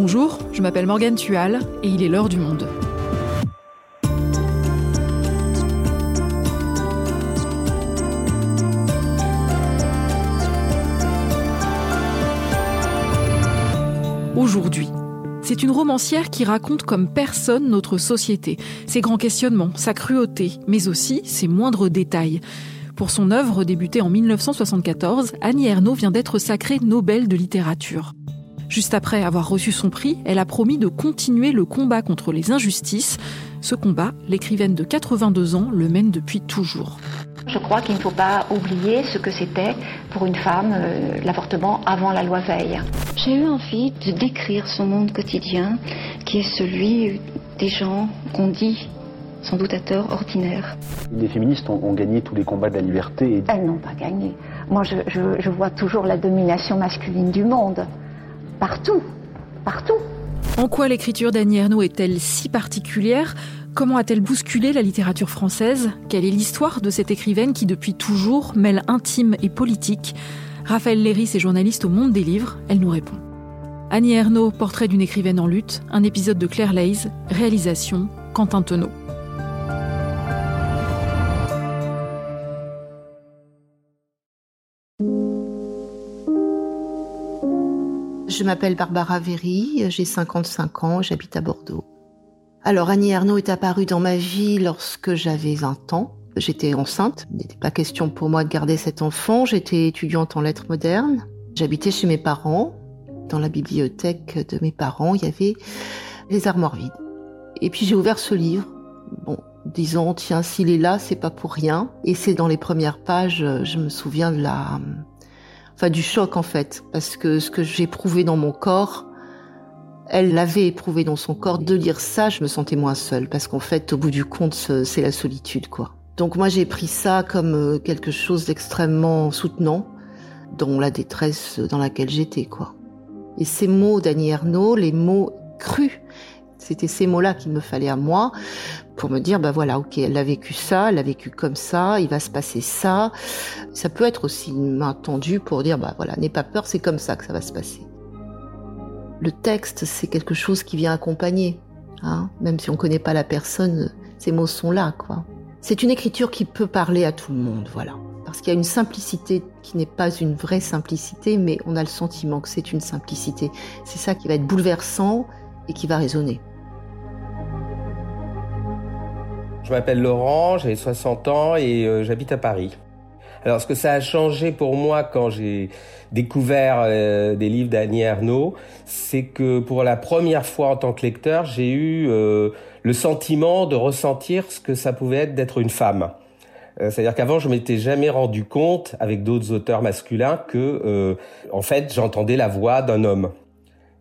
Bonjour, je m'appelle Morgane Tual et il est l'heure du monde. Aujourd'hui, c'est une romancière qui raconte comme personne notre société, ses grands questionnements, sa cruauté, mais aussi ses moindres détails. Pour son œuvre débutée en 1974, Annie Ernaux vient d'être sacrée Nobel de littérature. Juste après avoir reçu son prix, elle a promis de continuer le combat contre les injustices. Ce combat, l'écrivaine de 82 ans le mène depuis toujours. Je crois qu'il ne faut pas oublier ce que c'était pour une femme euh, l'avortement avant la loi Veil. J'ai eu envie de décrire son monde quotidien qui est celui des gens qu'on dit sans doute à tort ordinaires. Les féministes ont, gagné tous les combats de la liberté. Elles n'ont pas gagné. Moi, je vois toujours la domination masculine du monde. Partout, partout. En quoi l'écriture d'Annie Ernaux est-elle si particulière? Comment a-t-elle bousculé la littérature française? Quelle est l'histoire de cette écrivaine qui, depuis toujours, mêle intime et politique? Raphaël Léris est journaliste au Monde des Livres. Elle nous répond. Annie Ernaux, portrait d'une écrivaine en lutte, un épisode de Claire Leys, réalisation Quentin Tenot. Je m'appelle Barbara Véry, j'ai 55 ans, j'habite à Bordeaux. Alors Annie Ernaux est apparue dans ma vie lorsque j'avais 20 ans. J'étais enceinte, il n'était pas question pour moi de garder cet enfant. J'étais étudiante en lettres modernes. J'habitais chez mes parents. Dans la bibliothèque de mes parents, il y avait les armoires vides. Et puis j'ai ouvert ce livre. Bon, disons, tiens, s'il est là, c'est pas pour rien. Et c'est dans les premières pages, je me souviens de la, enfin du choc en fait, parce que ce que j'ai éprouvé dans mon corps, elle l'avait éprouvé dans son corps. De lire ça, je me sentais moins seule, parce qu'en fait, au bout du compte, c'est la solitude, quoi. Donc moi, j'ai pris ça comme euh, quelque chose d'extrêmement soutenant, dans la détresse dans laquelle j'étais, quoi. Et ces mots d'Annie Ernaux, les mots crus, c'était ces mots-là qu'il me fallait à moi pour me dire, bah voilà, ok, elle a vécu ça, elle a vécu comme ça, il va se passer ça. Ça peut être aussi une main tendue pour dire, bah voilà, n'aie pas peur, c'est comme ça que ça va se passer. Le texte, c'est quelque chose qui vient accompagner, hein, même si on connaît pas la personne, ces mots sont là, quoi. C'est une écriture qui peut parler à tout le monde, voilà. Parce qu'il y a une simplicité qui n'est pas une vraie simplicité, mais on a le sentiment que c'est une simplicité. C'est ça qui va être bouleversant et qui va résonner. Je m'appelle Laurent, j'ai 60 ans et euh, j'habite à Paris. Alors, ce que ça a changé pour moi quand j'ai découvert euh, des livres d'Annie Ernaux, c'est que pour la première fois en tant que lecteur, j'ai eu euh, le sentiment de ressentir ce que ça pouvait être d'être une femme. C'est-à-dire qu'avant, je m'étais jamais rendu compte, avec d'autres auteurs masculins, que, en fait, j'entendais la voix d'un homme.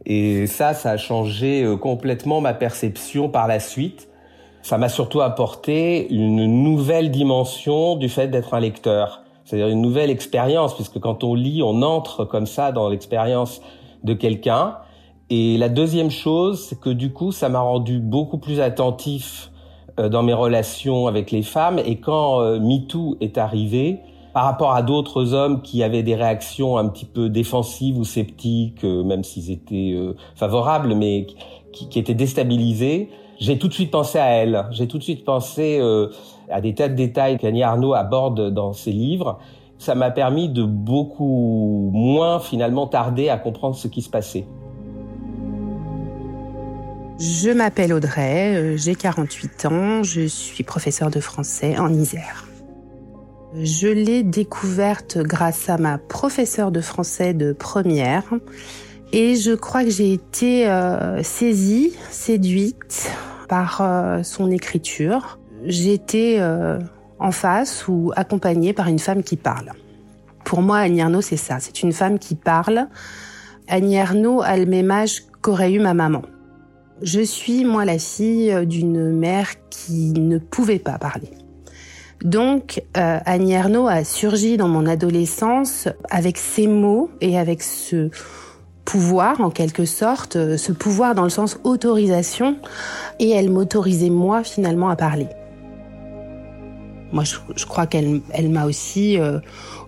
Et ça, ça a changé complètement ma perception par la suite ça m'a surtout apporté une nouvelle dimension du fait d'être un lecteur. C'est-à-dire une nouvelle expérience, puisque quand on lit, on entre comme ça dans l'expérience de quelqu'un. Et la deuxième chose, c'est que du coup, ça m'a rendu beaucoup plus attentif euh, dans mes relations avec les femmes. Et quand euh, MeToo est arrivé, par rapport à d'autres hommes qui avaient des réactions un petit peu défensives ou sceptiques, euh, même s'ils étaient favorables, mais qui, qui étaient déstabilisés, j'ai tout de suite pensé à elle. J'ai tout de suite pensé euh, à des tas de détails qu'Annie Arnaud aborde dans ses livres. Ça m'a permis de beaucoup moins finalement tarder à comprendre ce qui se passait. Je m'appelle Audrey, euh, j'ai 48 ans, je suis professeure de français en Isère. Je l'ai découverte grâce à ma professeure de français de première et je crois que j'ai été euh, saisie, séduite par euh, son écriture. J'étais euh, en face ou accompagnée par une femme qui parle. Pour moi, Annie c'est ça. C'est une femme qui parle. Annie a le même âge qu'aurait eu ma maman. Je suis, moi, la fille d'une mère qui ne pouvait pas parler. Donc, euh, Annie a surgi dans mon adolescence avec ses mots et avec ce pouvoir en quelque sorte, euh, ce pouvoir dans le sens autorisation, et elle m'autorisait moi finalement à parler. Moi, je, crois qu'elle elle, m'a aussi euh,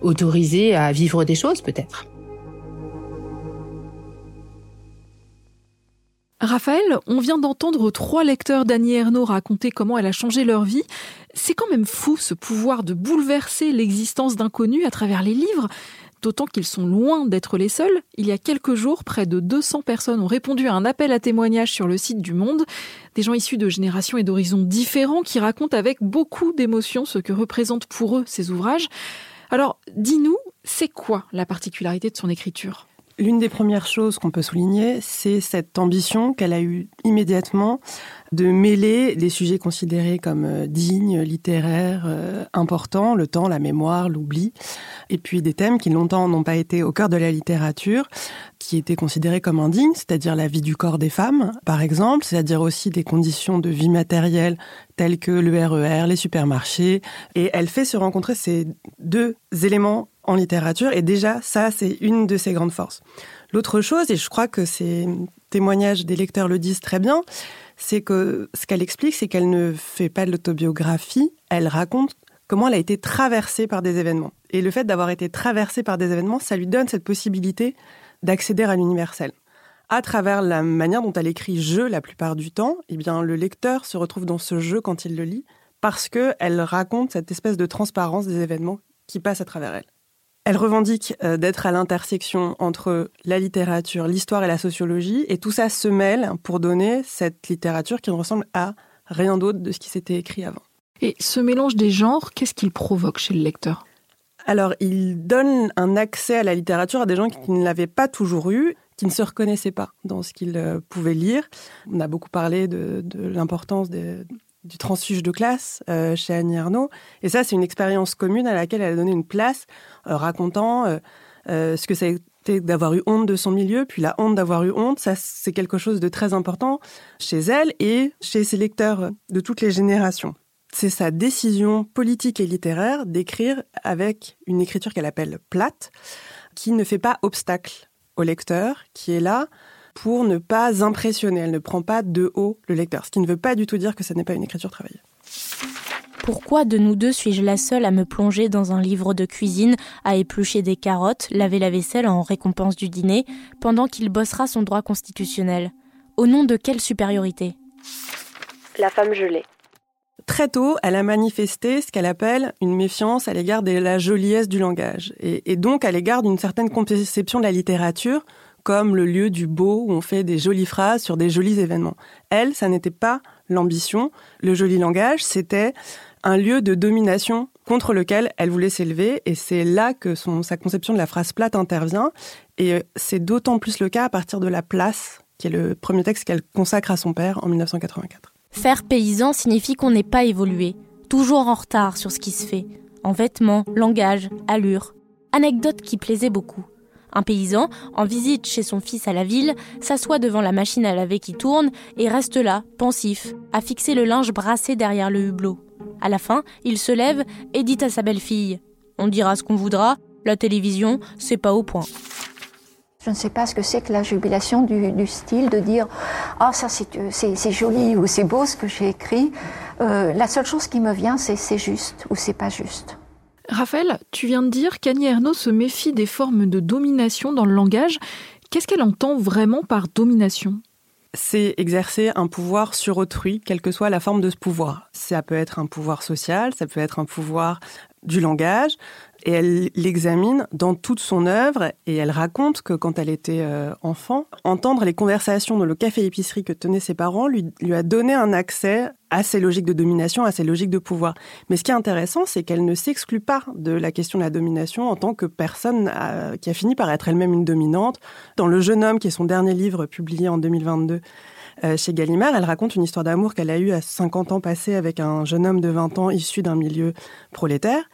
autorisé à vivre des choses peut-être. Raphaël, on vient d'entendre trois lecteurs d'Annie Ernaux raconter comment elle a changé leur vie. C'est quand même fou ce pouvoir de bouleverser l'existence d'inconnus à travers les livres, d'autant qu'ils sont loin d'être les seuls. Il y a quelques jours, près de 200 personnes ont répondu à un appel à témoignages sur le site du Monde, des gens issus de générations et d'horizons différents qui racontent avec beaucoup d'émotion ce que représentent pour eux ces ouvrages. Alors, dis-nous, c'est quoi la particularité de son écriture? L'une des premières choses qu'on peut souligner, c'est cette ambition qu'elle a eue immédiatement de mêler des sujets considérés comme euh, dignes, littéraires, euh, importants, le temps, la mémoire, l'oubli, et puis des thèmes qui longtemps n'ont pas été au cœur de la littérature, qui étaient considérés comme indignes, c'est-à-dire la vie du corps des femmes, par exemple, c'est-à-dire aussi des conditions de vie matérielle telles que le RER, e les supermarchés, et elle fait se rencontrer ces deux éléments en littérature. Et déjà, ça, c'est une de ses grandes forces. L'autre chose, et je crois que ces témoignages des lecteurs le disent très bien, c'est que ce qu'elle explique, c'est qu'elle ne fait pas de l'autobiographie, elle raconte comment elle a été traversée par des événements. Et le fait d'avoir été traversée par des événements, ça lui donne cette possibilité d'accéder à l'universel. À travers la manière dont elle écrit jeu la plupart du temps, eh bien, le lecteur se retrouve dans ce jeu quand il le lit, parce qu'elle raconte cette espèce de transparence des événements qui passent à travers elle. Elle revendique euh, d'être à l'intersection entre la littérature, l'histoire et la sociologie, et tout ça se mêle pour donner cette littérature qui ne ressemble à rien d'autre de ce qui s'était écrit avant. Et ce mélange des genres, qu'est-ce qu'il provoque chez le lecteur? Alors, il donne un accès à la littérature à des gens qui ne l'avaient pas toujours eu, qui ne se reconnaissaient pas dans ce qu'ils euh, pouvaient lire. On a beaucoup parlé de, l'importance du transfuge de classe euh, chez Annie Arnaud. Et ça, c'est une expérience commune à laquelle elle a donné une place, euh, racontant ce que ça a été d'avoir eu honte de son milieu, puis la honte d'avoir eu honte. Ça, c'est quelque chose de très important chez elle et chez ses lecteurs de toutes les générations. C'est sa décision politique et littéraire d'écrire avec une écriture qu'elle appelle plate, qui ne fait pas obstacle au lecteur, qui est là pour ne pas impressionner. Elle ne prend pas de haut le lecteur, ce qui ne veut pas du tout dire que ce n'est pas une écriture travaillée. Pourquoi de nous deux suis-je la seule à me plonger dans un livre de cuisine, à éplucher des carottes, laver la vaisselle en récompense du dîner, pendant qu'il bossera son droit constitutionnel? Au nom de quelle supériorité? La femme gelée. Très tôt, elle a manifesté ce qu'elle appelle une méfiance à l'égard de la joliesse du langage, et, donc à l'égard d'une certaine conception de la littérature comme le lieu du beau où on fait des jolies phrases sur des jolis événements. Elle, ça n'était pas l'ambition. Le joli langage, c'était un lieu de domination contre lequel elle voulait s'élever et c'est là que sa conception de la phrase plate intervient et c'est d'autant plus le cas à partir de La Place, qui est le premier texte qu'elle consacre à son père en 1984. Faire paysan signifie qu'on n'est pas évolué, toujours en retard sur ce qui se fait, en vêtements, langage, allure. Anecdote qui plaisait beaucoup. Un paysan, en visite chez son fils à la ville, s'assoit devant la machine à laver qui tourne et reste là, pensif, à fixer le linge brassé derrière le hublot. À la fin, il se lève et dit à sa belle-fille On dira ce qu'on voudra, la télévision, c'est pas au point. Je ne sais pas ce que c'est que la jubilation du, style de dire Ah, ça c'est joli ou c'est beau ce que j'ai écrit. Euh, la seule chose qui me vient, c'est c'est juste ou c'est pas juste. Raphaël, tu viens de dire qu'Annie Ernaux se méfie des formes de domination dans le langage. Qu'est-ce qu'elle entend vraiment par domination? C'est exercer un pouvoir sur autrui, quelle que soit la forme de ce pouvoir. Ça peut être un pouvoir social, ça peut être un pouvoir du langage, et elle l'examine dans toute son œuvre et elle raconte que quand elle était euh, enfant, entendre les conversations dans le café-épicerie que tenaient ses parents lui, lui a donné un accès à ces logiques de domination, à ces logiques de pouvoir. Mais ce qui est intéressant, c'est qu'elle ne s'exclut pas de la question de la domination en tant que personne qui a fini par être elle-même une dominante. Dans Le jeune homme, qui est son dernier livre publié en 2022, euh, chez Gallimard, elle raconte une histoire d'amour qu'elle a eue à 50 ans passés avec un jeune homme de 20 ans issu d'un milieu prolétaire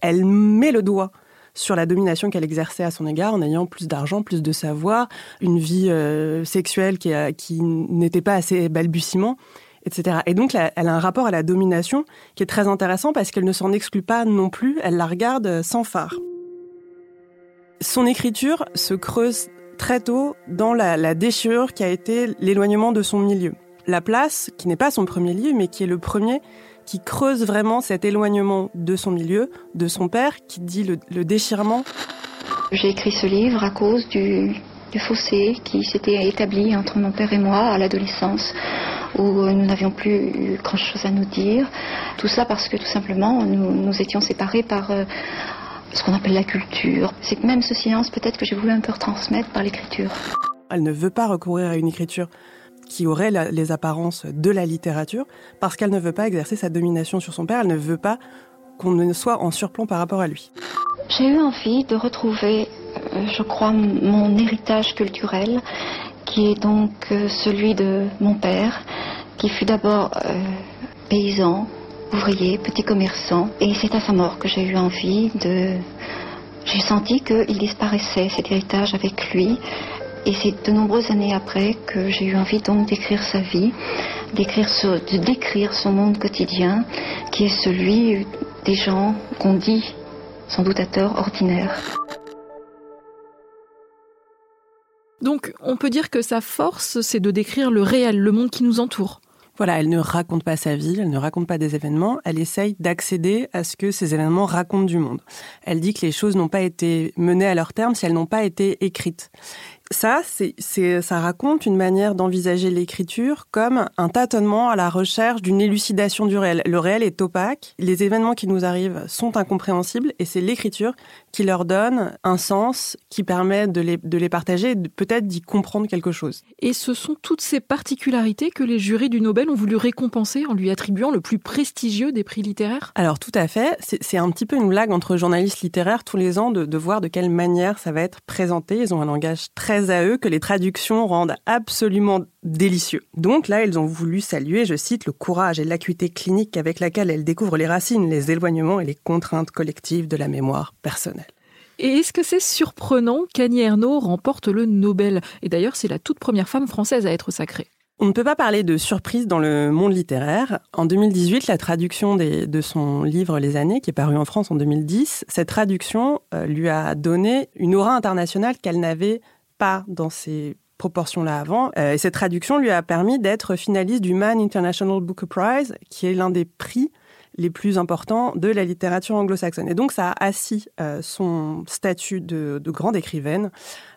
elle met le doigt sur la domination qu'elle exerçait à son égard en ayant plus d'argent, plus de savoir, une vie euh, sexuelle qui, qui n'était pas assez balbutiement, etc. Et donc, elle a un rapport à la domination qui est très intéressant parce qu'elle ne s'en exclut pas non plus, elle la regarde sans phare. Son écriture se creuse très tôt dans la, déchirure qui a été l'éloignement de son milieu. La place, qui n'est pas son premier livre, mais qui est le premier qui creuse vraiment cet éloignement de son milieu, de son père, qui dit le, déchirement. J'ai écrit ce livre à cause du, fossé qui s'était établi entre mon père et moi à l'adolescence, où nous n'avions plus grand-chose à nous dire. Tout ça parce que tout simplement nous, nous étions séparés par euh, ce qu'on appelle la culture. C'est même ce silence peut-être que j'ai voulu un peu retransmettre par l'écriture. Elle ne veut pas recourir à une écriture qui aurait les apparences de la littérature, parce qu'elle ne veut pas exercer sa domination sur son père, elle ne veut pas qu'on ne soit en surplomb par rapport à lui. J'ai eu envie de retrouver, euh, je crois, mon héritage culturel, qui est donc euh, celui de mon père, qui fut d'abord euh, paysan, ouvrier, petit commerçant, et c'est à sa mort que j'ai eu envie de... J'ai senti qu'il disparaissait, cet héritage avec lui, et c'est de nombreuses années après que j'ai eu envie donc d'écrire sa vie, de décrire son monde quotidien, qui est celui des gens qu'on dit, sans doute à tort, ordinaires. Donc on peut dire que sa force, c'est de décrire le réel, le monde qui nous entoure. Voilà, elle ne raconte pas sa vie, elle ne raconte pas des événements, elle essaye d'accéder à ce que ces événements racontent du monde. Elle dit que les choses n'ont pas été menées à leur terme si elles n'ont pas été écrites ça, c'est, ça raconte une manière d'envisager l'écriture comme un tâtonnement à la recherche d'une élucidation du réel. Le réel est opaque, les événements qui nous arrivent sont incompréhensibles et c'est l'écriture qui leur donne un sens qui permet de les, de les partager et peut-être d'y comprendre quelque chose. Et ce sont toutes ces particularités que les jurys du Nobel ont voulu récompenser en lui attribuant le plus prestigieux des prix littéraires? Alors tout à fait, c'est, un petit peu une blague entre journalistes littéraires tous les ans de, de voir de quelle manière ça va être présenté. Ils ont un langage très à eux que les traductions rendent absolument délicieux. Donc là, ils ont voulu saluer, je cite, le courage et l'acuité clinique avec laquelle elles découvrent les racines, les éloignements et les contraintes collectives de la mémoire personnelle. Et est-ce que c'est surprenant qu'Annie Ernaux remporte le Nobel? Et d'ailleurs, c'est la toute première femme française à être sacrée. On ne peut pas parler de surprise dans le monde littéraire. En 2018, la traduction de son livre Les années, qui est paru en France en 2010, cette traduction euh, lui a donné une aura internationale qu'elle n'avait pas dans ces proportions-là avant. Euh, et cette traduction lui a permis d'être finaliste du Man International Booker Prize, qui est l'un des prix les plus importants de la littérature anglo-saxonne. Et donc ça a assis euh, son statut de, grande écrivaine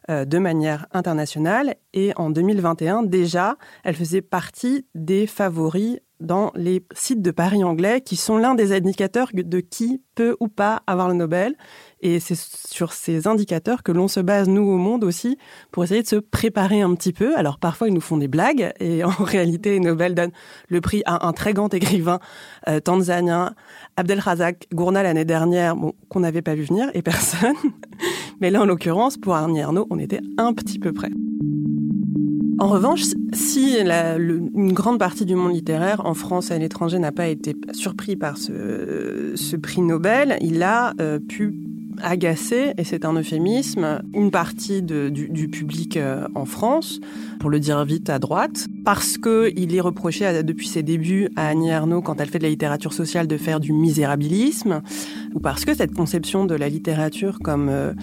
euh, de manière internationale. Et en 2021, déjà, elle faisait partie des favoris dans les sites de Paris anglais, qui sont l'un des indicateurs de qui peut ou pas avoir le Nobel. Et c'est sur ces indicateurs que l'on se base, nous, au monde aussi, pour essayer de se préparer un petit peu. Alors parfois, ils nous font des blagues, et en réalité, Nobel donne le prix à un très grand écrivain euh, tanzanien, Abdelrazak Gourna, l'année dernière, bon, qu'on n'avait pas vu venir, et personne. Mais là, en l'occurrence, pour Arnie Arnaud, on était un petit peu près. En revanche, si une grande partie du monde littéraire, en France et à l'étranger, n'a pas été surpris par ce, prix Nobel, il a euh, pu agacer, et c'est un euphémisme, une partie du, public euh, en France, pour le dire vite à droite, parce qu'il est reproché depuis ses débuts à Annie Ernaux, quand elle fait de la littérature sociale, de faire du misérabilisme, ou parce que cette conception de la littérature comme... Euh,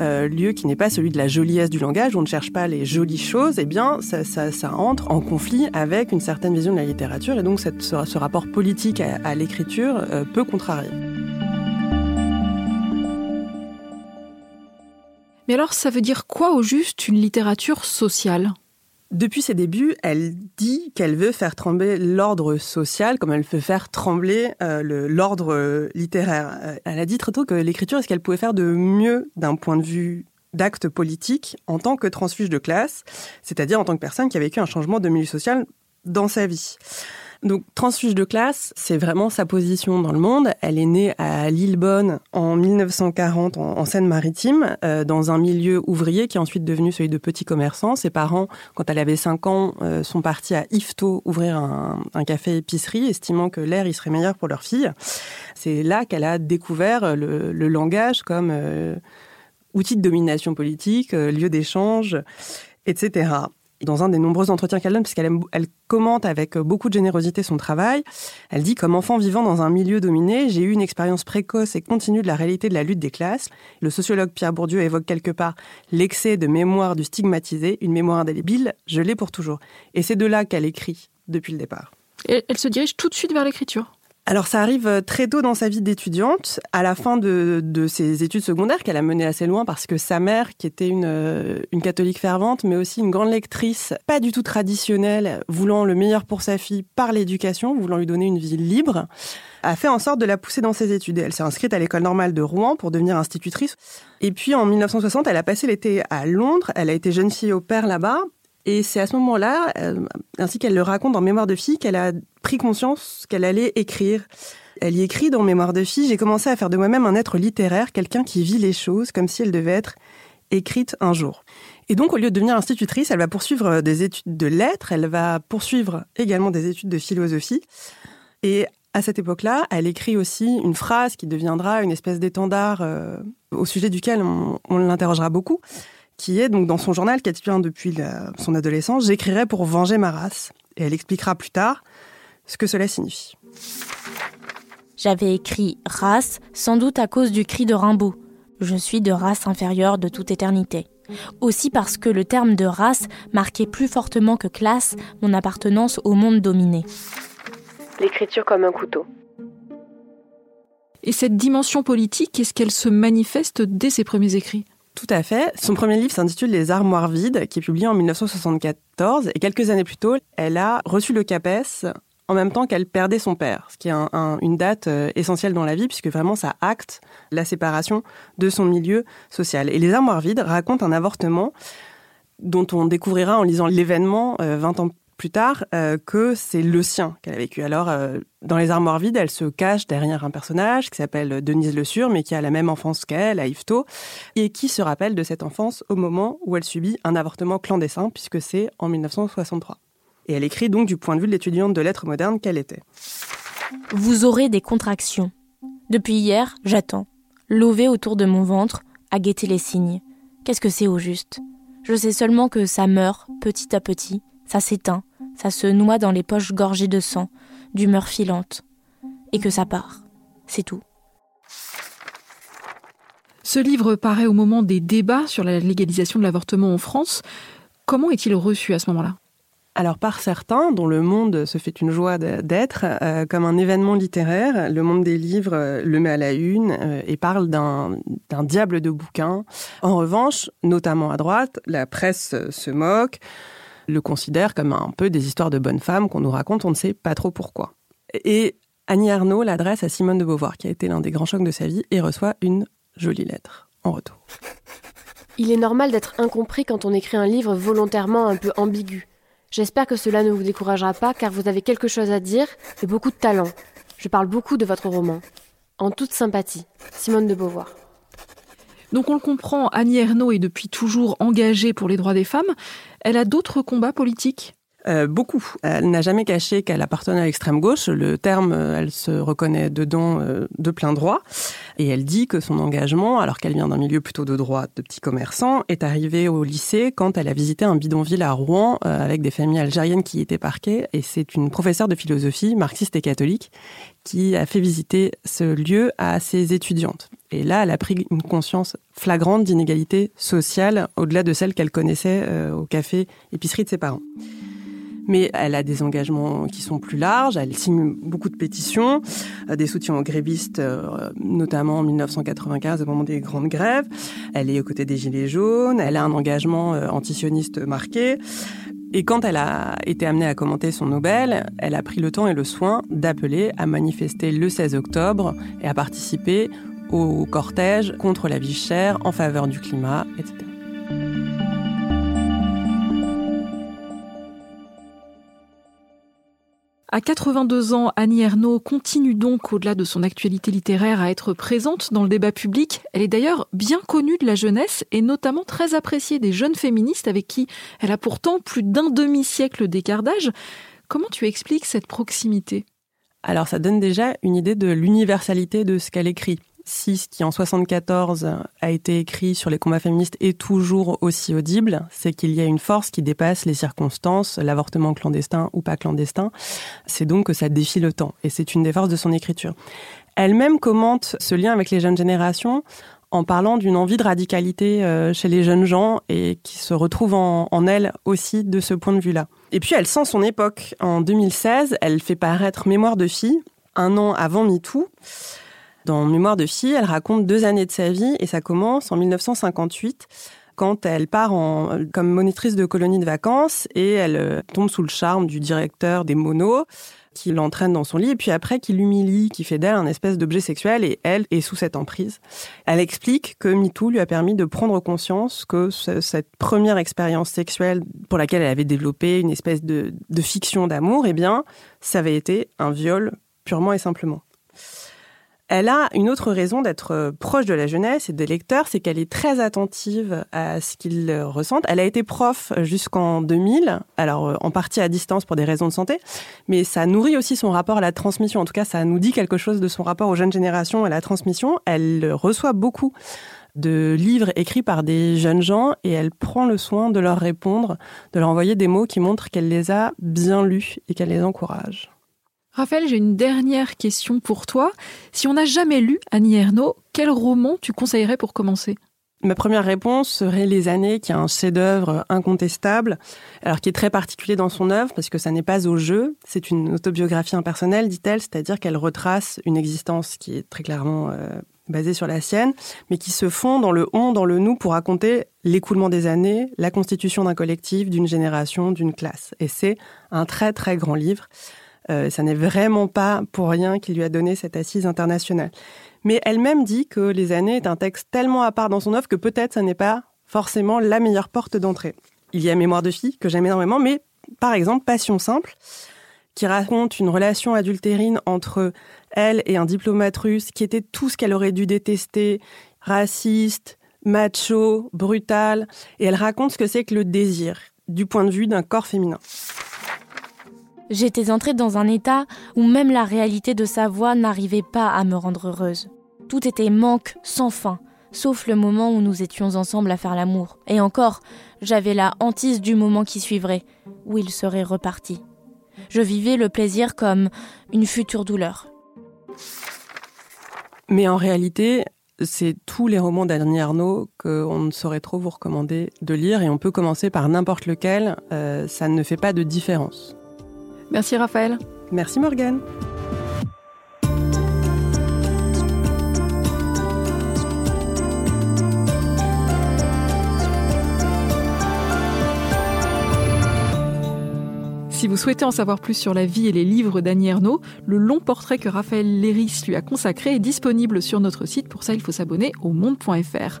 euh, lieu qui n'est pas celui de la joliesse du langage, où on ne cherche pas les jolies choses, eh bien, ça, entre en conflit avec une certaine vision de la littérature, et donc ce, rapport politique à, l'écriture euh, peut contrarier. Mais alors, ça veut dire quoi au juste une littérature sociale? Depuis ses débuts, elle dit qu'elle veut faire trembler l'ordre social comme elle veut faire trembler euh, l'ordre littéraire. Euh, elle a dit très tôt que l'écriture est ce qu'elle pouvait faire de mieux d'un point de vue d'acte politique en tant que transfuge de classe, c'est-à-dire en tant que personne qui a vécu un changement de milieu social dans sa vie? Donc transfuge de classe, c'est vraiment sa position dans le monde. Elle est née à Lillebonne en 1940 en, Seine-Maritime, euh, dans un milieu ouvrier qui est ensuite devenu celui de petits commerçants. Ses parents, quand elle avait 5 ans, euh, sont partis à Yvetot ouvrir un, café-épicerie, estimant que l'air y serait meilleur pour leur fille. C'est là qu'elle a découvert le, langage comme euh, outil de domination politique, lieu d'échange, etc dans un des nombreux entretiens qu'elle donne, puisqu'elle elle commente avec beaucoup de générosité son travail, elle dit Comme enfant vivant dans un milieu dominé, j'ai eu une expérience précoce et continue de la réalité de la lutte des classes. Le sociologue Pierre Bourdieu évoque quelque part l'excès de mémoire du stigmatisé, une mémoire indélébile, je l'ai pour toujours. Et c'est de là qu'elle écrit depuis le départ. Et elle se dirige tout de suite vers l'écriture? Alors ça arrive euh, très tôt dans sa vie d'étudiante, à la fin de, ses études secondaires qu'elle a menées assez loin parce que sa mère, qui était une, euh, une catholique fervente, mais aussi une grande lectrice, pas du tout traditionnelle, voulant le meilleur pour sa fille par l'éducation, voulant lui donner une vie libre, a fait en sorte de la pousser dans ses études. Elle s'est inscrite à l'école normale de Rouen pour devenir institutrice. Et puis en 1960, elle a passé l'été à Londres. Elle a été jeune fille au père là-bas. Et c'est à ce moment-là, euh, ainsi qu'elle le raconte dans Mémoire de fille, qu'elle a pris conscience qu'elle allait écrire. Elle y écrit dans Mémoire de fille, j'ai commencé à faire de moi-même un être littéraire, quelqu'un qui vit les choses comme si elles devaient être écrites un jour. Et donc, au lieu de devenir institutrice, elle va poursuivre des études de lettres, elle va poursuivre également des études de philosophie. Et à cette époque-là, elle écrit aussi une phrase qui deviendra une espèce d'étendard euh, au sujet duquel on, on l'interrogera beaucoup qui est donc dans son journal qu'elle tient depuis son adolescence, j'écrirai pour venger ma race. Et elle expliquera plus tard ce que cela signifie. J'avais écrit race sans doute à cause du cri de Rimbaud. Je suis de race inférieure de toute éternité. Aussi parce que le terme de race marquait plus fortement que classe mon appartenance au monde dominé. L'écriture comme un couteau. Et cette dimension politique, est-ce qu'elle se manifeste dès ses premiers écrits? Tout à fait. Son premier livre s'intitule Les armoires vides, qui est publié en 1974. Et quelques années plus tôt, elle a reçu le CAPES en même temps qu'elle perdait son père, ce qui est une date euh, essentielle dans la vie, puisque vraiment ça acte la séparation de son milieu social. Et Les armoires vides racontent un avortement dont on découvrira en lisant l'événement 20 euh, ans plus tard euh, que c'est le sien qu'elle a vécu. Alors, euh, dans les armoires vides, elle se cache derrière un personnage qui s'appelle Denise Le Sur, mais qui a la même enfance qu'elle, à Yvetot, et qui se rappelle de cette enfance au moment où elle subit un avortement clandestin, puisque c'est en 1963. Et elle écrit donc du point de vue de l'étudiante de lettres modernes qu'elle était. Vous aurez des contractions. Depuis hier, j'attends, lové autour de mon ventre, à guetter les signes. Qu'est-ce que c'est au juste? Je sais seulement que ça meurt petit à petit, ça s'éteint, ça se noie dans les poches gorgées de sang, d'humeur filante, et que ça part. C'est tout. Ce livre paraît au moment des débats sur la légalisation de l'avortement en France. Comment est-il reçu à ce moment-là? Alors par certains, dont le monde se fait une joie d'être, euh, comme un événement littéraire, le monde des livres euh, le met à la une euh, et parle d'un diable de bouquin. En revanche, notamment à droite, la presse se moque, le considère comme un peu des histoires de bonnes femmes qu'on nous raconte, on ne sait pas trop pourquoi. Et Annie Arnaud l'adresse à Simone de Beauvoir, qui a été l'un des grands chocs de sa vie, et reçoit une jolie lettre en retour. Il est normal d'être incompris quand on écrit un livre volontairement un peu ambigu. J'espère que cela ne vous découragera pas car vous avez quelque chose à dire et beaucoup de talent. Je parle beaucoup de votre roman. En toute sympathie, Simone de Beauvoir. Donc on le comprend, Annie Ernaux est depuis toujours engagée pour les droits des femmes. Elle a d'autres combats politiques? Euh, beaucoup. Elle n'a jamais caché qu'elle appartenait à l'extrême gauche. Le terme, euh, elle se reconnaît dedans euh, de plein droit. Et elle dit que son engagement, alors qu'elle vient d'un milieu plutôt de droite, de petits commerçants, est arrivé au lycée quand elle a visité un bidonville à Rouen avec des familles algériennes qui y étaient parquées. Et c'est une professeure de philosophie, marxiste et catholique, qui a fait visiter ce lieu à ses étudiantes. Et là, elle a pris une conscience flagrante d'inégalité sociale au-delà de celle qu'elle connaissait au café épicerie de ses parents mais elle a des engagements qui sont plus larges. Elle signe beaucoup de pétitions, euh, des soutiens aux grévistes, euh, notamment en 1995 au moment des grandes grèves. Elle est aux côtés des Gilets jaunes. Elle a un engagement euh, antisioniste marqué. Et quand elle a été amenée à commenter son Nobel, elle a pris le temps et le soin d'appeler à manifester le 16 octobre et à participer au cortège contre la vie chère, en faveur du climat, etc. À 82 ans, Annie Ernaux continue donc, au-delà de son actualité littéraire, à être présente dans le débat public. Elle est d'ailleurs bien connue de la jeunesse et notamment très appréciée des jeunes féministes avec qui elle a pourtant plus d'un demi-siècle d'écart d'âge. Comment tu expliques cette proximité? Alors ça donne déjà une idée de l'universalité de ce qu'elle écrit si ce qui en 74 a été écrit sur les combats féministes est toujours aussi audible, c'est qu'il y a une force qui dépasse les circonstances, l'avortement clandestin ou pas clandestin. C'est donc que ça défie le temps et c'est une des forces de son écriture. Elle-même commente ce lien avec les jeunes générations en parlant d'une envie de radicalité euh, chez les jeunes gens et qui se retrouve en, en elle aussi de ce point de vue-là. Et puis elle sent son époque. En 2016, elle fait paraître Mémoire de fille, un an avant MeToo. Dans Mémoire de fille, elle raconte deux années de sa vie et ça commence en 1958 quand elle part en, comme monitrice de colonie de vacances et elle euh, tombe sous le charme du directeur des monos qui l'entraîne dans son lit et puis après qui l'humilie, qui fait d'elle un espèce d'objet sexuel et elle est sous cette emprise. Elle explique que MeToo lui a permis de prendre conscience que cette première expérience sexuelle pour laquelle elle avait développé une espèce de, de fiction d'amour, eh bien, ça avait été un viol purement et simplement. Elle a une autre raison d'être euh, proche de la jeunesse et des lecteurs, c'est qu'elle est très attentive à ce qu'ils ressentent. Elle a été prof jusqu'en 2000, alors euh, en partie à distance pour des raisons de santé, mais ça nourrit aussi son rapport à la transmission. En tout cas, ça nous dit quelque chose de son rapport aux jeunes générations et à la transmission. Elle reçoit beaucoup de livres écrits par des jeunes gens et elle prend le soin de leur répondre, de leur envoyer des mots qui montrent qu'elle les a bien lus et qu'elle les encourage. Raphaël, j'ai une dernière question pour toi. Si on n'a jamais lu Annie Ernaux, quel roman tu conseillerais pour commencer? Ma première réponse serait Les années, qui est un chef-d'œuvre incontestable, alors qui est très particulier dans son œuvre parce que ça n'est pas au jeu, c'est une autobiographie impersonnelle, dit-elle, c'est-à-dire qu'elle retrace une existence qui est très clairement euh, basée sur la sienne, mais qui se fond dans le on, dans le nous pour raconter l'écoulement des années, la constitution d'un collectif, d'une génération, d'une classe. Et c'est un très très grand livre. Euh, ça n'est vraiment pas pour rien qu'il lui a donné cette assise internationale. Mais elle-même dit que Les années est un texte tellement à part dans son œuvre que peut-être ça n'est pas forcément la meilleure porte d'entrée. Il y a Mémoire de fille, que j'aime énormément, mais par exemple Passion simple, qui raconte une relation adultérine entre elle et un diplomate russe qui était tout ce qu'elle aurait dû détester, raciste, macho, brutal, et elle raconte ce que c'est que le désir du point de vue d'un corps féminin. J'étais entrée dans un état où même la réalité de sa voix n'arrivait pas à me rendre heureuse. Tout était manque sans fin, sauf le moment où nous étions ensemble à faire l'amour. Et encore, j'avais la hantise du moment qui suivrait, où il serait reparti. Je vivais le plaisir comme une future douleur. Mais en réalité, c'est tous les romans d'Annie Arnaud qu'on ne saurait trop vous recommander de lire et on peut commencer par n'importe lequel, euh, ça ne fait pas de différence. Merci Raphaël. Merci Morgane. Si vous souhaitez en savoir plus sur la vie et les livres d'Annie Ernaux, le long portrait que Raphaël Léris lui a consacré est disponible sur notre site. Pour ça, il faut s'abonner au monde.fr.